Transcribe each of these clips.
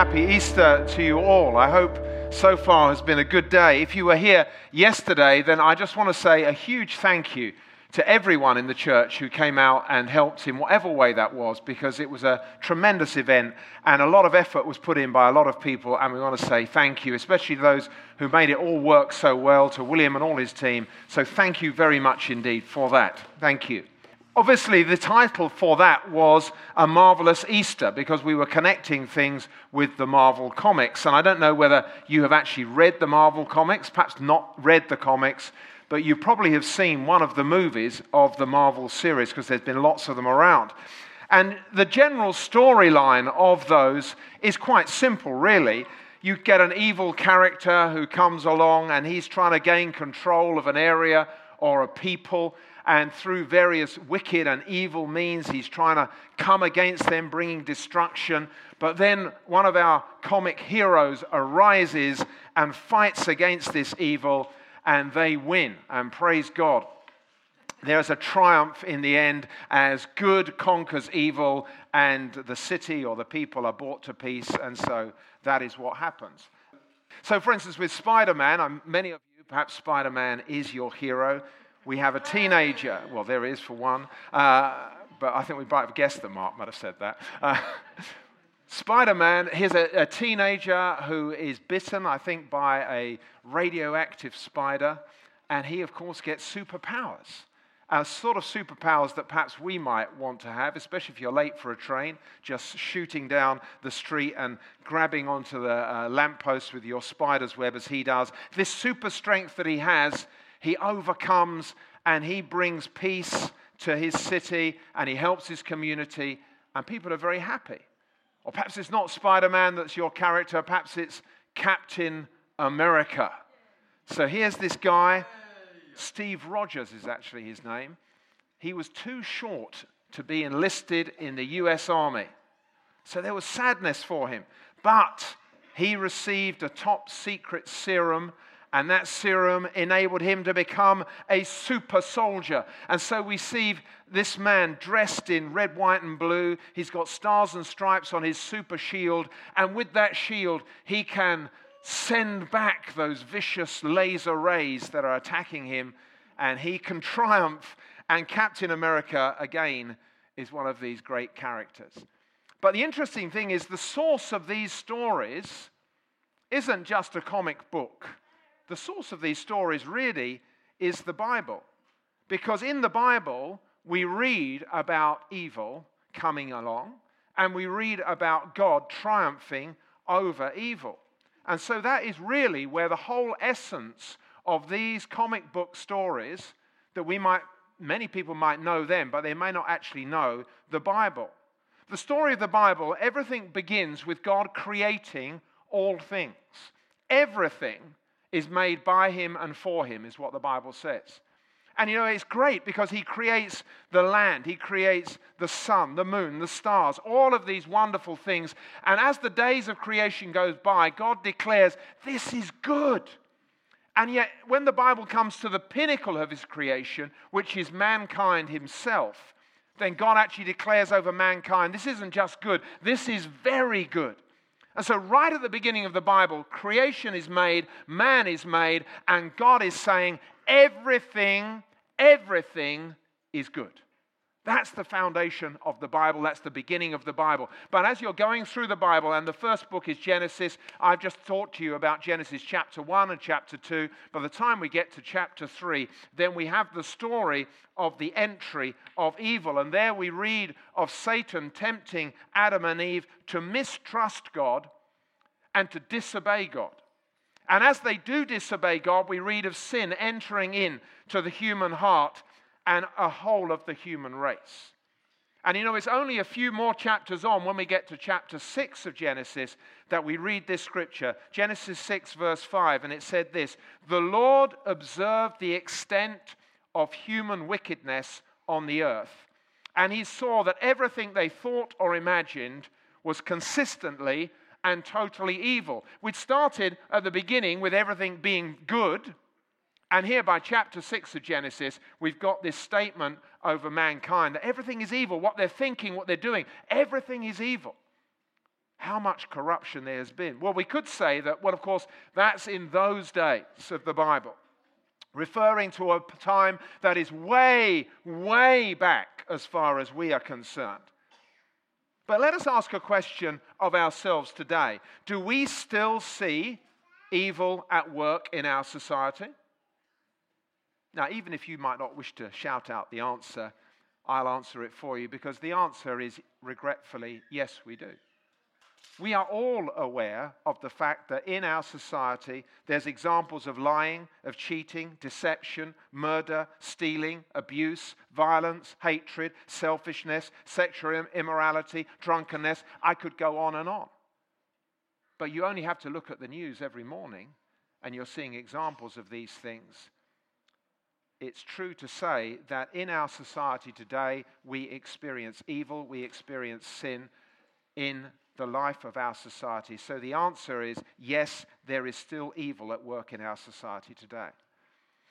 Happy Easter to you all. I hope so far has been a good day. If you were here yesterday, then I just want to say a huge thank you to everyone in the church who came out and helped in whatever way that was, because it was a tremendous event and a lot of effort was put in by a lot of people. And we want to say thank you, especially those who made it all work so well, to William and all his team. So thank you very much indeed for that. Thank you. Obviously, the title for that was A Marvelous Easter because we were connecting things with the Marvel comics. And I don't know whether you have actually read the Marvel comics, perhaps not read the comics, but you probably have seen one of the movies of the Marvel series because there's been lots of them around. And the general storyline of those is quite simple, really. You get an evil character who comes along and he's trying to gain control of an area or a people. And through various wicked and evil means, he's trying to come against them, bringing destruction. But then one of our comic heroes arises and fights against this evil and they win. And praise God. There's a triumph in the end as good conquers evil and the city or the people are brought to peace. And so that is what happens. So, for instance, with Spider Man, many of you, perhaps Spider Man is your hero. We have a teenager, well, there is for one, uh, but I think we might have guessed that Mark might have said that. Uh, Spider Man, here's a, a, teenager who is bitten, I think, by a radioactive spider, and he, of course, gets superpowers. Uh, sort of superpowers that perhaps we might want to have, especially if you're late for a train, just shooting down the street and grabbing onto the uh, lamppost with your spider's web as he does. This super strength that he has, he overcomes and he brings peace to his city and he helps his community, and people are very happy. Or perhaps it's not Spider Man that's your character, perhaps it's Captain America. So here's this guy, Steve Rogers is actually his name. He was too short to be enlisted in the US Army. So there was sadness for him. But he received a top secret serum and that serum enabled him to become a super soldier. And so we see this man dressed in red, white, and blue. He's got stars and stripes on his super shield. And with that shield, he can send back those vicious laser rays that are attacking him. And he can triumph. And Captain America, again, is one of these great characters. But the interesting thing is, the source of these stories isn't just a comic book the source of these stories really is the Bible. Because in the Bible, we read about evil coming along and we read about God triumphing over evil. And so that is really where the whole essence of these comic book stories that we might, many people might know them, but they may not actually know the Bible. The story of the Bible, everything begins with God creating all things. Everything is made by him and for him, is what the Bible says. And you know, it's great because he creates the land, he creates the sun, the moon, the stars, all of these wonderful things. And as the days of creation goes by, God declares, This is good. And yet, when the Bible comes to the pinnacle of his creation, which is mankind himself, then God actually declares over mankind, This isn't just good, this is very good. And so, right at the beginning of the Bible, creation is made, man is made, and God is saying, everything, everything is good. That's the foundation of the Bible. That's the beginning of the Bible. But as you're going through the Bible, and the first book is Genesis, I've just talked to you about Genesis chapter 1 and chapter 2. By the time we get to chapter 3, then we have the story of the entry of evil. And there we read of Satan tempting Adam and Eve to mistrust God and to disobey God. And as they do disobey God, we read of sin entering in to the human heart and a whole of the human race. And you know, it's only a few more chapters on when we get to chapter 6 of Genesis that we read this scripture. Genesis 6, verse 5, and it said this The Lord observed the extent of human wickedness on the earth, and he saw that everything they thought or imagined was consistently and totally evil. We'd started at the beginning with everything being good. And here by chapter 6 of Genesis, we've got this statement over mankind that everything is evil. What they're thinking, what they're doing, everything is evil. How much corruption there has been. Well, we could say that, well, of course, that's in those days of the Bible, referring to a time that is way, way back as far as we are concerned. But let us ask a question of ourselves today Do we still see evil at work in our society? Now, even if you might not wish to shout out the answer, I'll answer it for you because the answer is regretfully yes, we do. We are all aware of the fact that in our society there's examples of lying, of cheating, deception, murder, stealing, abuse, violence, hatred, selfishness, sexual immorality, drunkenness. I could go on and on. But you only have to look at the news every morning and you're seeing examples of these things. It's true to say that in our society today, we experience evil, we experience sin in the life of our society? So the answer is yes, there is still evil at work in our society today.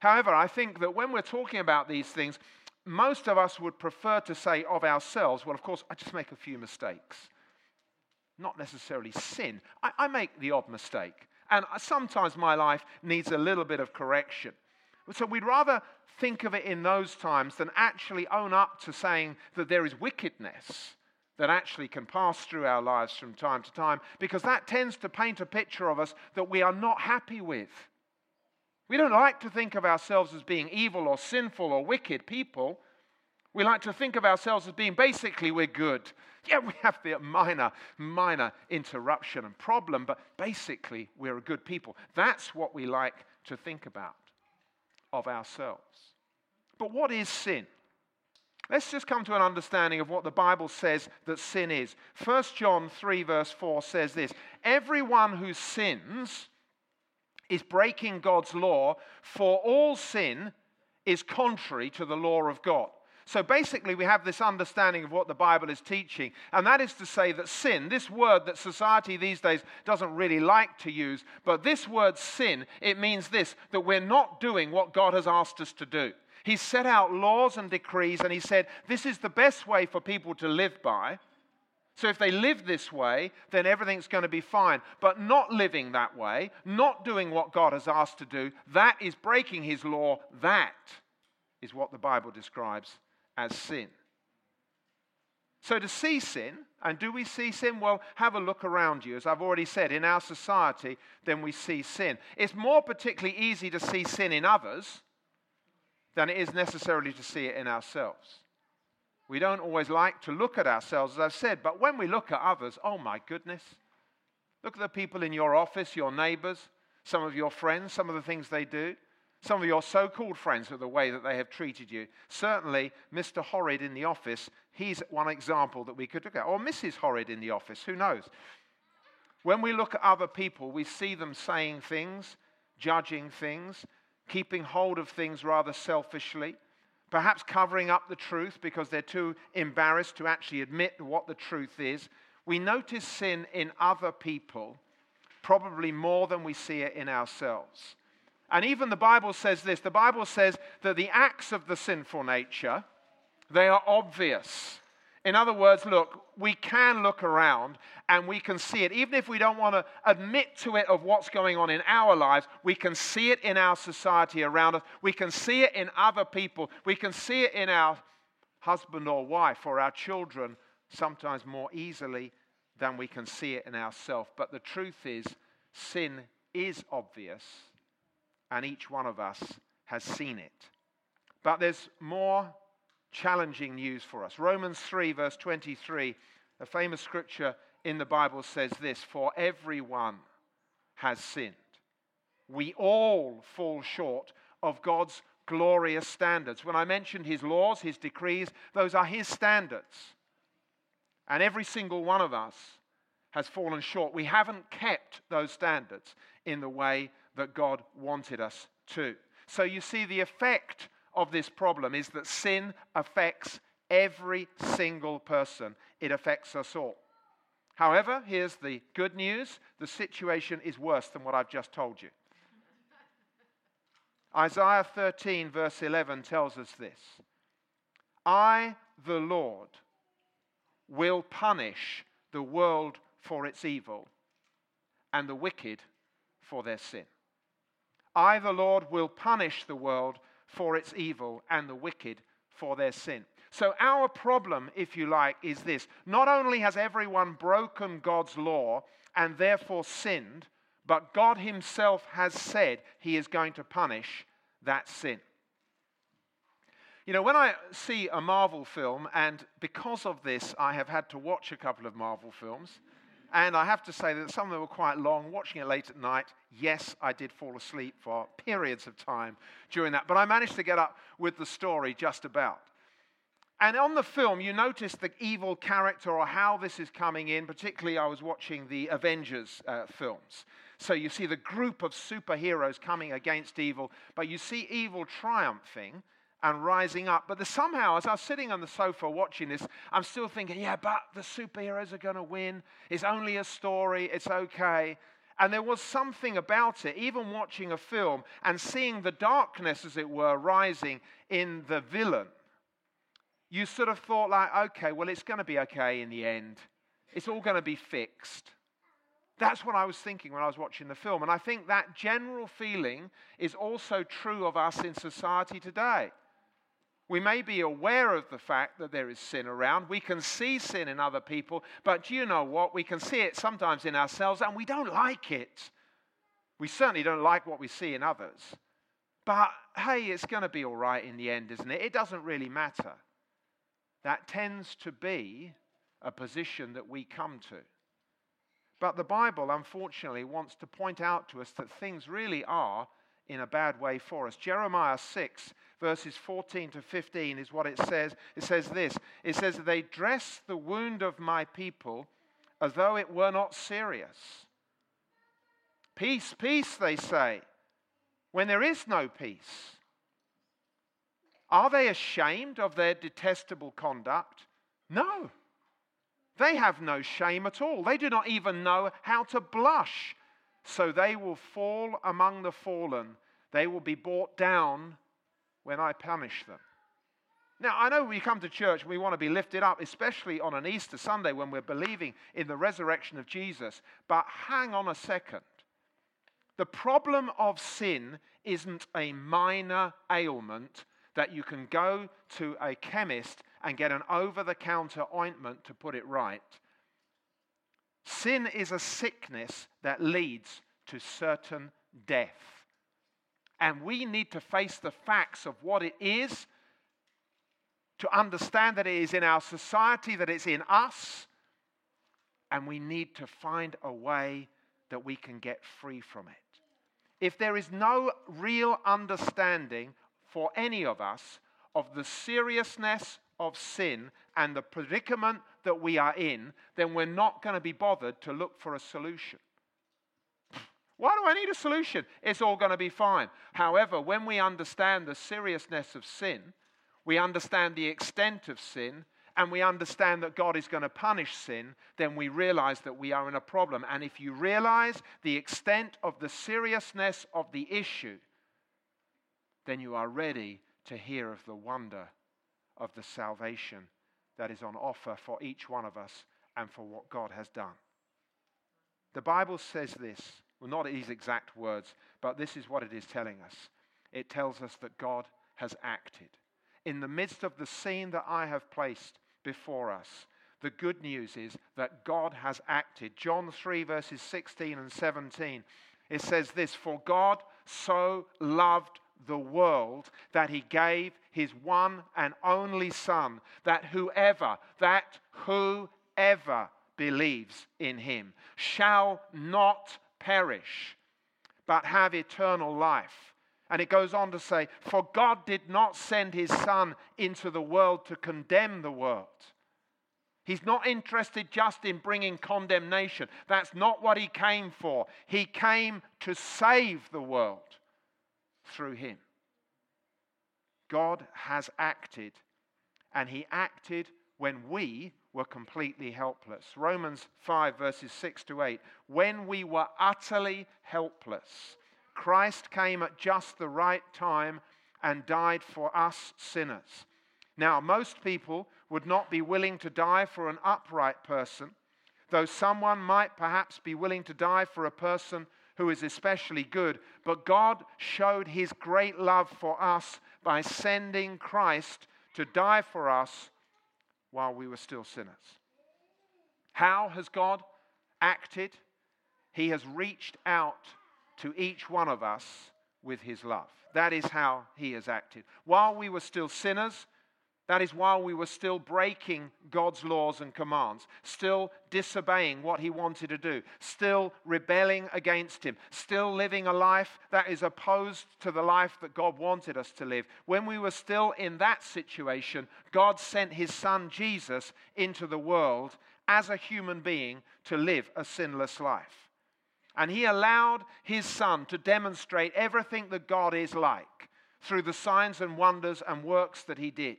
However, I think that when we're talking about these things, most of us would prefer to say of ourselves, well, of course, I just make a few mistakes. Not necessarily sin. I, I make the odd mistake. And sometimes my life needs a little bit of correction. So we'd rather think of it in those times than actually own up to saying that there is wickedness that actually can pass through our lives from time to time because that tends to paint a picture of us that we are not happy with. We don't like to think of ourselves as being evil or sinful or wicked people. We like to think of ourselves as being basically we're good. Yeah, we have the minor, minor interruption and problem, but basically we're a good people. That's what we like to think about of ourselves. But what is sin? Let's just come to an understanding of what the Bible says that sin is. 1 John 3, verse 4 says this Everyone who sins is breaking God's law, for all sin is contrary to the law of God. So basically, we have this understanding of what the Bible is teaching, and that is to say that sin, this word that society these days doesn't really like to use, but this word sin, it means this that we're not doing what God has asked us to do. He set out laws and decrees, and he said, This is the best way for people to live by. So if they live this way, then everything's going to be fine. But not living that way, not doing what God has asked to do, that is breaking his law. That is what the Bible describes as sin. So to see sin, and do we see sin? Well, have a look around you. As I've already said, in our society, then we see sin. It's more particularly easy to see sin in others than it is necessarily to see it in ourselves. We don't always like to look at ourselves, as I've said, but when we look at others, oh my goodness. Look at the people in your office, your neighbors, some of your friends, some of the things they do, some of your so called friends, of the way that they have treated you. Certainly, Mr. Horrid in the office, he's one example that we could look at. Or Mrs. Horrid in the office, who knows? When we look at other people, we see them saying things, judging things, keeping hold of things rather selfishly, perhaps covering up the truth because they're too embarrassed to actually admit what the truth is. We notice sin in other people probably more than we see it in ourselves. And even the Bible says this the Bible says that the acts of the sinful nature, they are obvious. In other words, look, we can look around and we can see it. Even if we don't want to admit to it of what's going on in our lives, we can see it in our society around us. We can see it in other people. We can see it in our husband or wife or our children sometimes more easily than we can see it in ourselves. But the truth is, sin is obvious and each one of us has seen it. But there's more challenging news for us. Romans 3, verse 23, a famous scripture in the Bible says this For everyone has sinned. We all fall short of God's glorious standards. When I mentioned his laws, his decrees, those are his standards. And every single one of us has fallen short. We haven't kept those standards in the way that God wanted us to. So you see, the effect of this problem is that sin affects every single person, it affects us all. However, here's the good news the situation is worse than what I've just told you. Isaiah 13, verse 11, tells us this I, the Lord, will punish the world for its evil and the wicked for their sin. I, the Lord, will punish the world for its evil and the wicked for their sin. So, our problem, if you like, is this. Not only has everyone broken God's law and therefore sinned, but God Himself has said He is going to punish that sin. You know, when I see a Marvel film, and because of this, I have had to watch a couple of Marvel films, and I have to say that some of them were quite long. Watching it late at night, yes, I did fall asleep for periods of time during that, but I managed to get up with the story just about. And on the film, you notice the evil character or how this is coming in. Particularly, I was watching the Avengers uh, films. So you see the group of superheroes coming against evil, but you see evil triumphing and rising up. But somehow, as I was sitting on the sofa watching this, I'm still thinking, yeah, but the superheroes are going to win. It's only a story, it's okay. And there was something about it, even watching a film and seeing the darkness, as it were, rising in the villain. You sort of thought, like, okay, well, it's going to be okay in the end. It's all going to be fixed. That's what I was thinking when I was watching the film. And I think that general feeling is also true of us in society today. We may be aware of the fact that there is sin around. We can see sin in other people, but do you know what? We can see it sometimes in ourselves and we don't like it. We certainly don't like what we see in others. But hey, it's going to be all right in the end, isn't it? It doesn't really matter. That tends to be a position that we come to. But the Bible, unfortunately, wants to point out to us that things really are in a bad way for us. Jeremiah 6, verses 14 to 15 is what it says. It says this It says, They dress the wound of my people as though it were not serious. Peace, peace, they say, when there is no peace. Are they ashamed of their detestable conduct? No. They have no shame at all. They do not even know how to blush so they will fall among the fallen. They will be brought down when I punish them. Now, I know we come to church and we want to be lifted up, especially on an Easter Sunday when we're believing in the resurrection of Jesus. But hang on a second. The problem of sin isn't a minor ailment that you can go to a chemist and get an over the counter ointment to put it right. Sin is a sickness that leads to certain death. And we need to face the facts of what it is, to understand that it is in our society, that it's in us, and we need to find a way that we can get free from it. If there is no real understanding for any of us of the seriousness of sin and the predicament that we are in, then we're not going to be bothered to look for a solution. Why do I need a solution? It's all going to be fine. However, when we understand the seriousness of sin, we understand the extent of sin, and we understand that God is going to punish sin, then we realize that we are in a problem. And if you realize the extent of the seriousness of the issue, then you are ready to hear of the wonder of the salvation that is on offer for each one of us and for what God has done. The Bible says this, well, not these exact words, but this is what it is telling us. It tells us that God has acted. In the midst of the scene that I have placed before us, the good news is that God has acted. John 3, verses 16 and 17, it says this For God so loved the world that he gave his one and only Son, that whoever, that whoever believes in him shall not perish, but have eternal life. And it goes on to say, For God did not send his Son into the world to condemn the world. He's not interested just in bringing condemnation. That's not what he came for. He came to save the world through him. God has acted, and he acted when we were completely helpless. Romans 5, verses 6 to 8. When we were utterly helpless, Christ came at just the right time and died for us sinners. Now, most people would not be willing to die for an upright person, though someone might perhaps be willing to die for a person who is especially good. But God showed his great love for us by sending Christ to die for us while we were still sinners. How has God acted? He has reached out to each one of us with his love. That is how he has acted. While we were still sinners, that is while we were still breaking God's laws and commands, still disobeying what He wanted to do, still rebelling against Him, still living a life that is opposed to the life that God wanted us to live. When we were still in that situation, God sent His Son Jesus into the world as a human being to live a sinless life. And He allowed His Son to demonstrate everything that God is like through the signs and wonders and works that He did.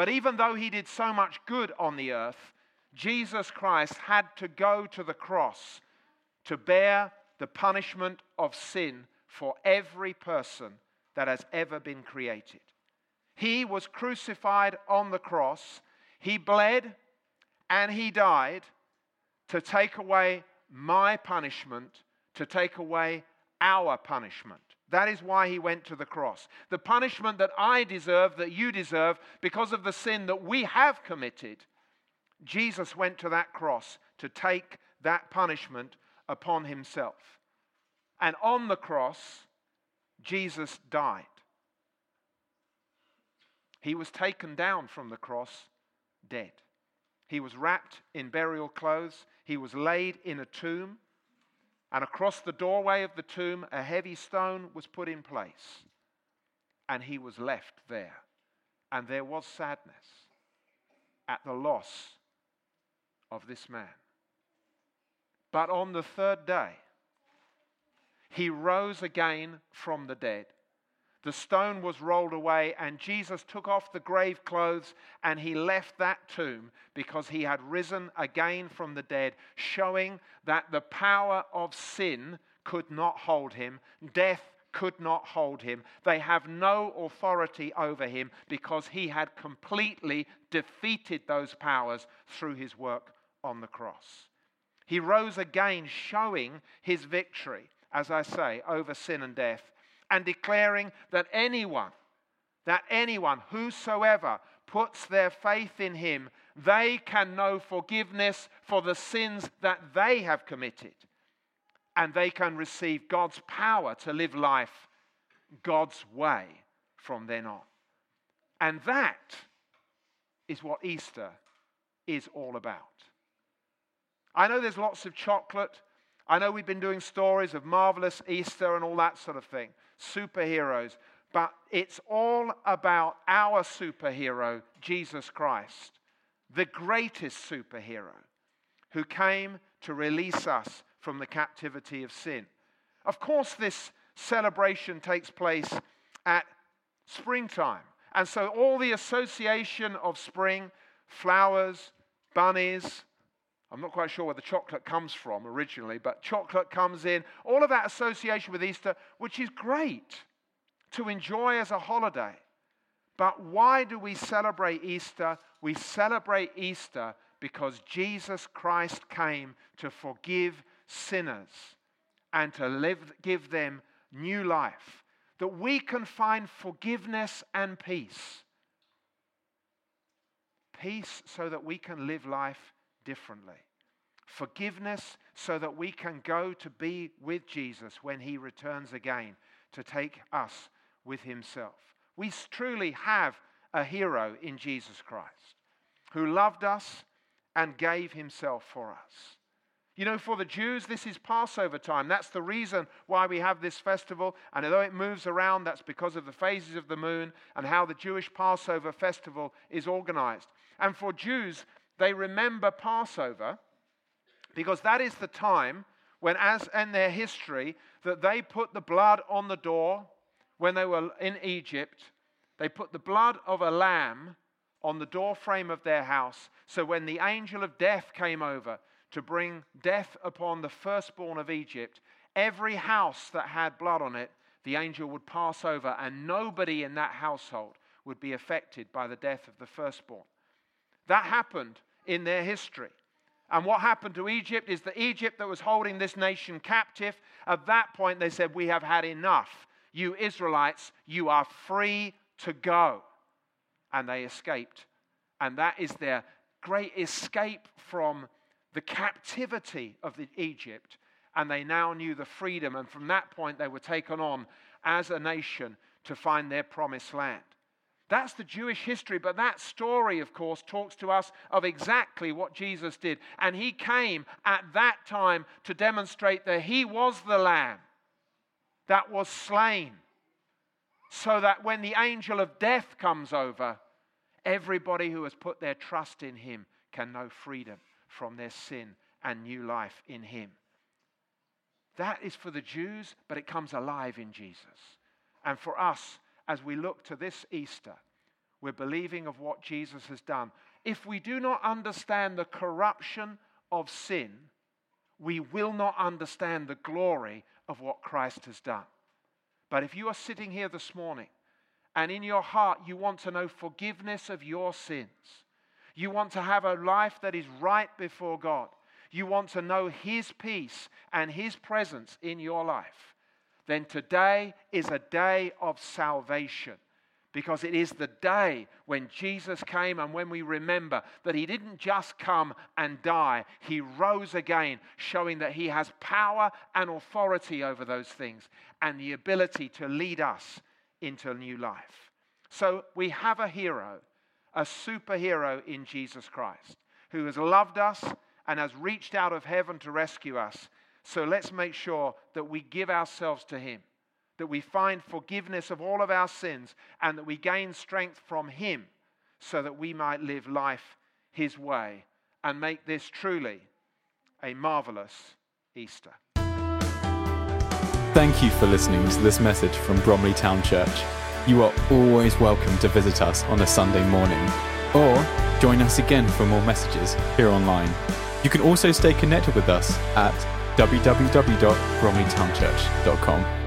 But even though he did so much good on the earth, Jesus Christ had to go to the cross to bear the punishment of sin for every person that has ever been created. He was crucified on the cross, he bled, and he died to take away my punishment, to take away our punishment. That is why he went to the cross. The punishment that I deserve, that you deserve, because of the sin that we have committed, Jesus went to that cross to take that punishment upon himself. And on the cross, Jesus died. He was taken down from the cross dead. He was wrapped in burial clothes. He was laid in a tomb. And across the doorway of the tomb, a heavy stone was put in place. And he was left there. And there was sadness at the loss of this man. But on the third day, he rose again from the dead the stone was rolled away, and Jesus took off the grave clothes and he left that tomb because he had risen again from the dead, showing that the power of sin could not hold him, death could not hold him. They have no authority over him because he had completely defeated those powers through his work on the cross. He rose again, showing his victory, as I say, over sin and death and declaring that anyone, that anyone, whosoever puts their faith in him, they can know forgiveness for the sins that they have committed. And they can receive God's power to live life God's way from then on. And that is what Easter is all about. I know there's lots of chocolate I know we've been doing stories of marvelous Easter and all that sort of thing, superheroes, but it's all about our superhero, Jesus Christ, the greatest superhero who came to release us from the captivity of sin. Of course, this celebration takes place at springtime. And so, all the association of spring, flowers, bunnies, I'm not quite sure where the chocolate comes from originally, but chocolate comes in. All of that association with Easter, which is great to enjoy as a holiday. But why do we celebrate Easter? We celebrate Easter because Jesus Christ came to forgive sinners and to live, give them new life. That we can find forgiveness and peace. Peace so that we can live life differently. Forgiveness so that we can go to be with Jesus when he returns again to take us with himself. We truly have a hero in Jesus Christ who loved us and gave himself for us. You know, for the Jews, this is Passover time. That's the reason why we have this festival. And although it moves around, that's because of the phases of the moon and how the Jewish Passover festival is organized. And for Jews, they remember Passover because that is the time when, as in their history, that they put the blood on the door when they were in Egypt. They put the blood of a lamb on the door frame of their house. So when the angel of death came over, to bring death upon the firstborn of Egypt, every house that had blood on it, the angel would pass over, and nobody in that household would be affected by the death of the firstborn. That happened in their history. And what happened to Egypt is that Egypt, that was holding this nation captive, at that point they said, We have had enough. You Israelites, you are free to go. And they escaped. And that is their great escape from the captivity of the Egypt, and they now knew the freedom. And from that point, they were taken on as a nation to find their promised land. That's the Jewish history, but that story, of course, talks to us of exactly what Jesus did. And he came at that time to demonstrate that he was the lamb that was slain, so that when the angel of death comes over, everybody who has put their trust in him can know freedom from their sin and new life in Him. That is for the Jews, but it comes alive in Jesus. And for us, as we look to this Easter, we're believing of what Jesus has done. If we do not understand the corruption of sin, we will not understand the glory of what Christ has done. But if you are sitting here this morning and in your heart you want to know forgiveness of your sins, you want to have a life that is right before God. You want to know His peace and His presence in your life. Then today is a day of salvation because it is the day when Jesus came and when we remember that he didn't just come and die, he rose again, showing that he has power and authority over those things and the ability to lead us into a new life. So we have a hero a superhero in Jesus Christ who has loved us and has reached out of heaven to rescue us. So let's make sure that we give ourselves to Him, that we find forgiveness of all of our sins, and that we gain strength from Him so that we might live life His way and make this truly a marvelous Easter. Thank you for listening to this message from Bromley Town Church you are always welcome to visit us on a Sunday morning or join us again for more messages here online. You can also stay connected with us at www.bromleytownchurch.com.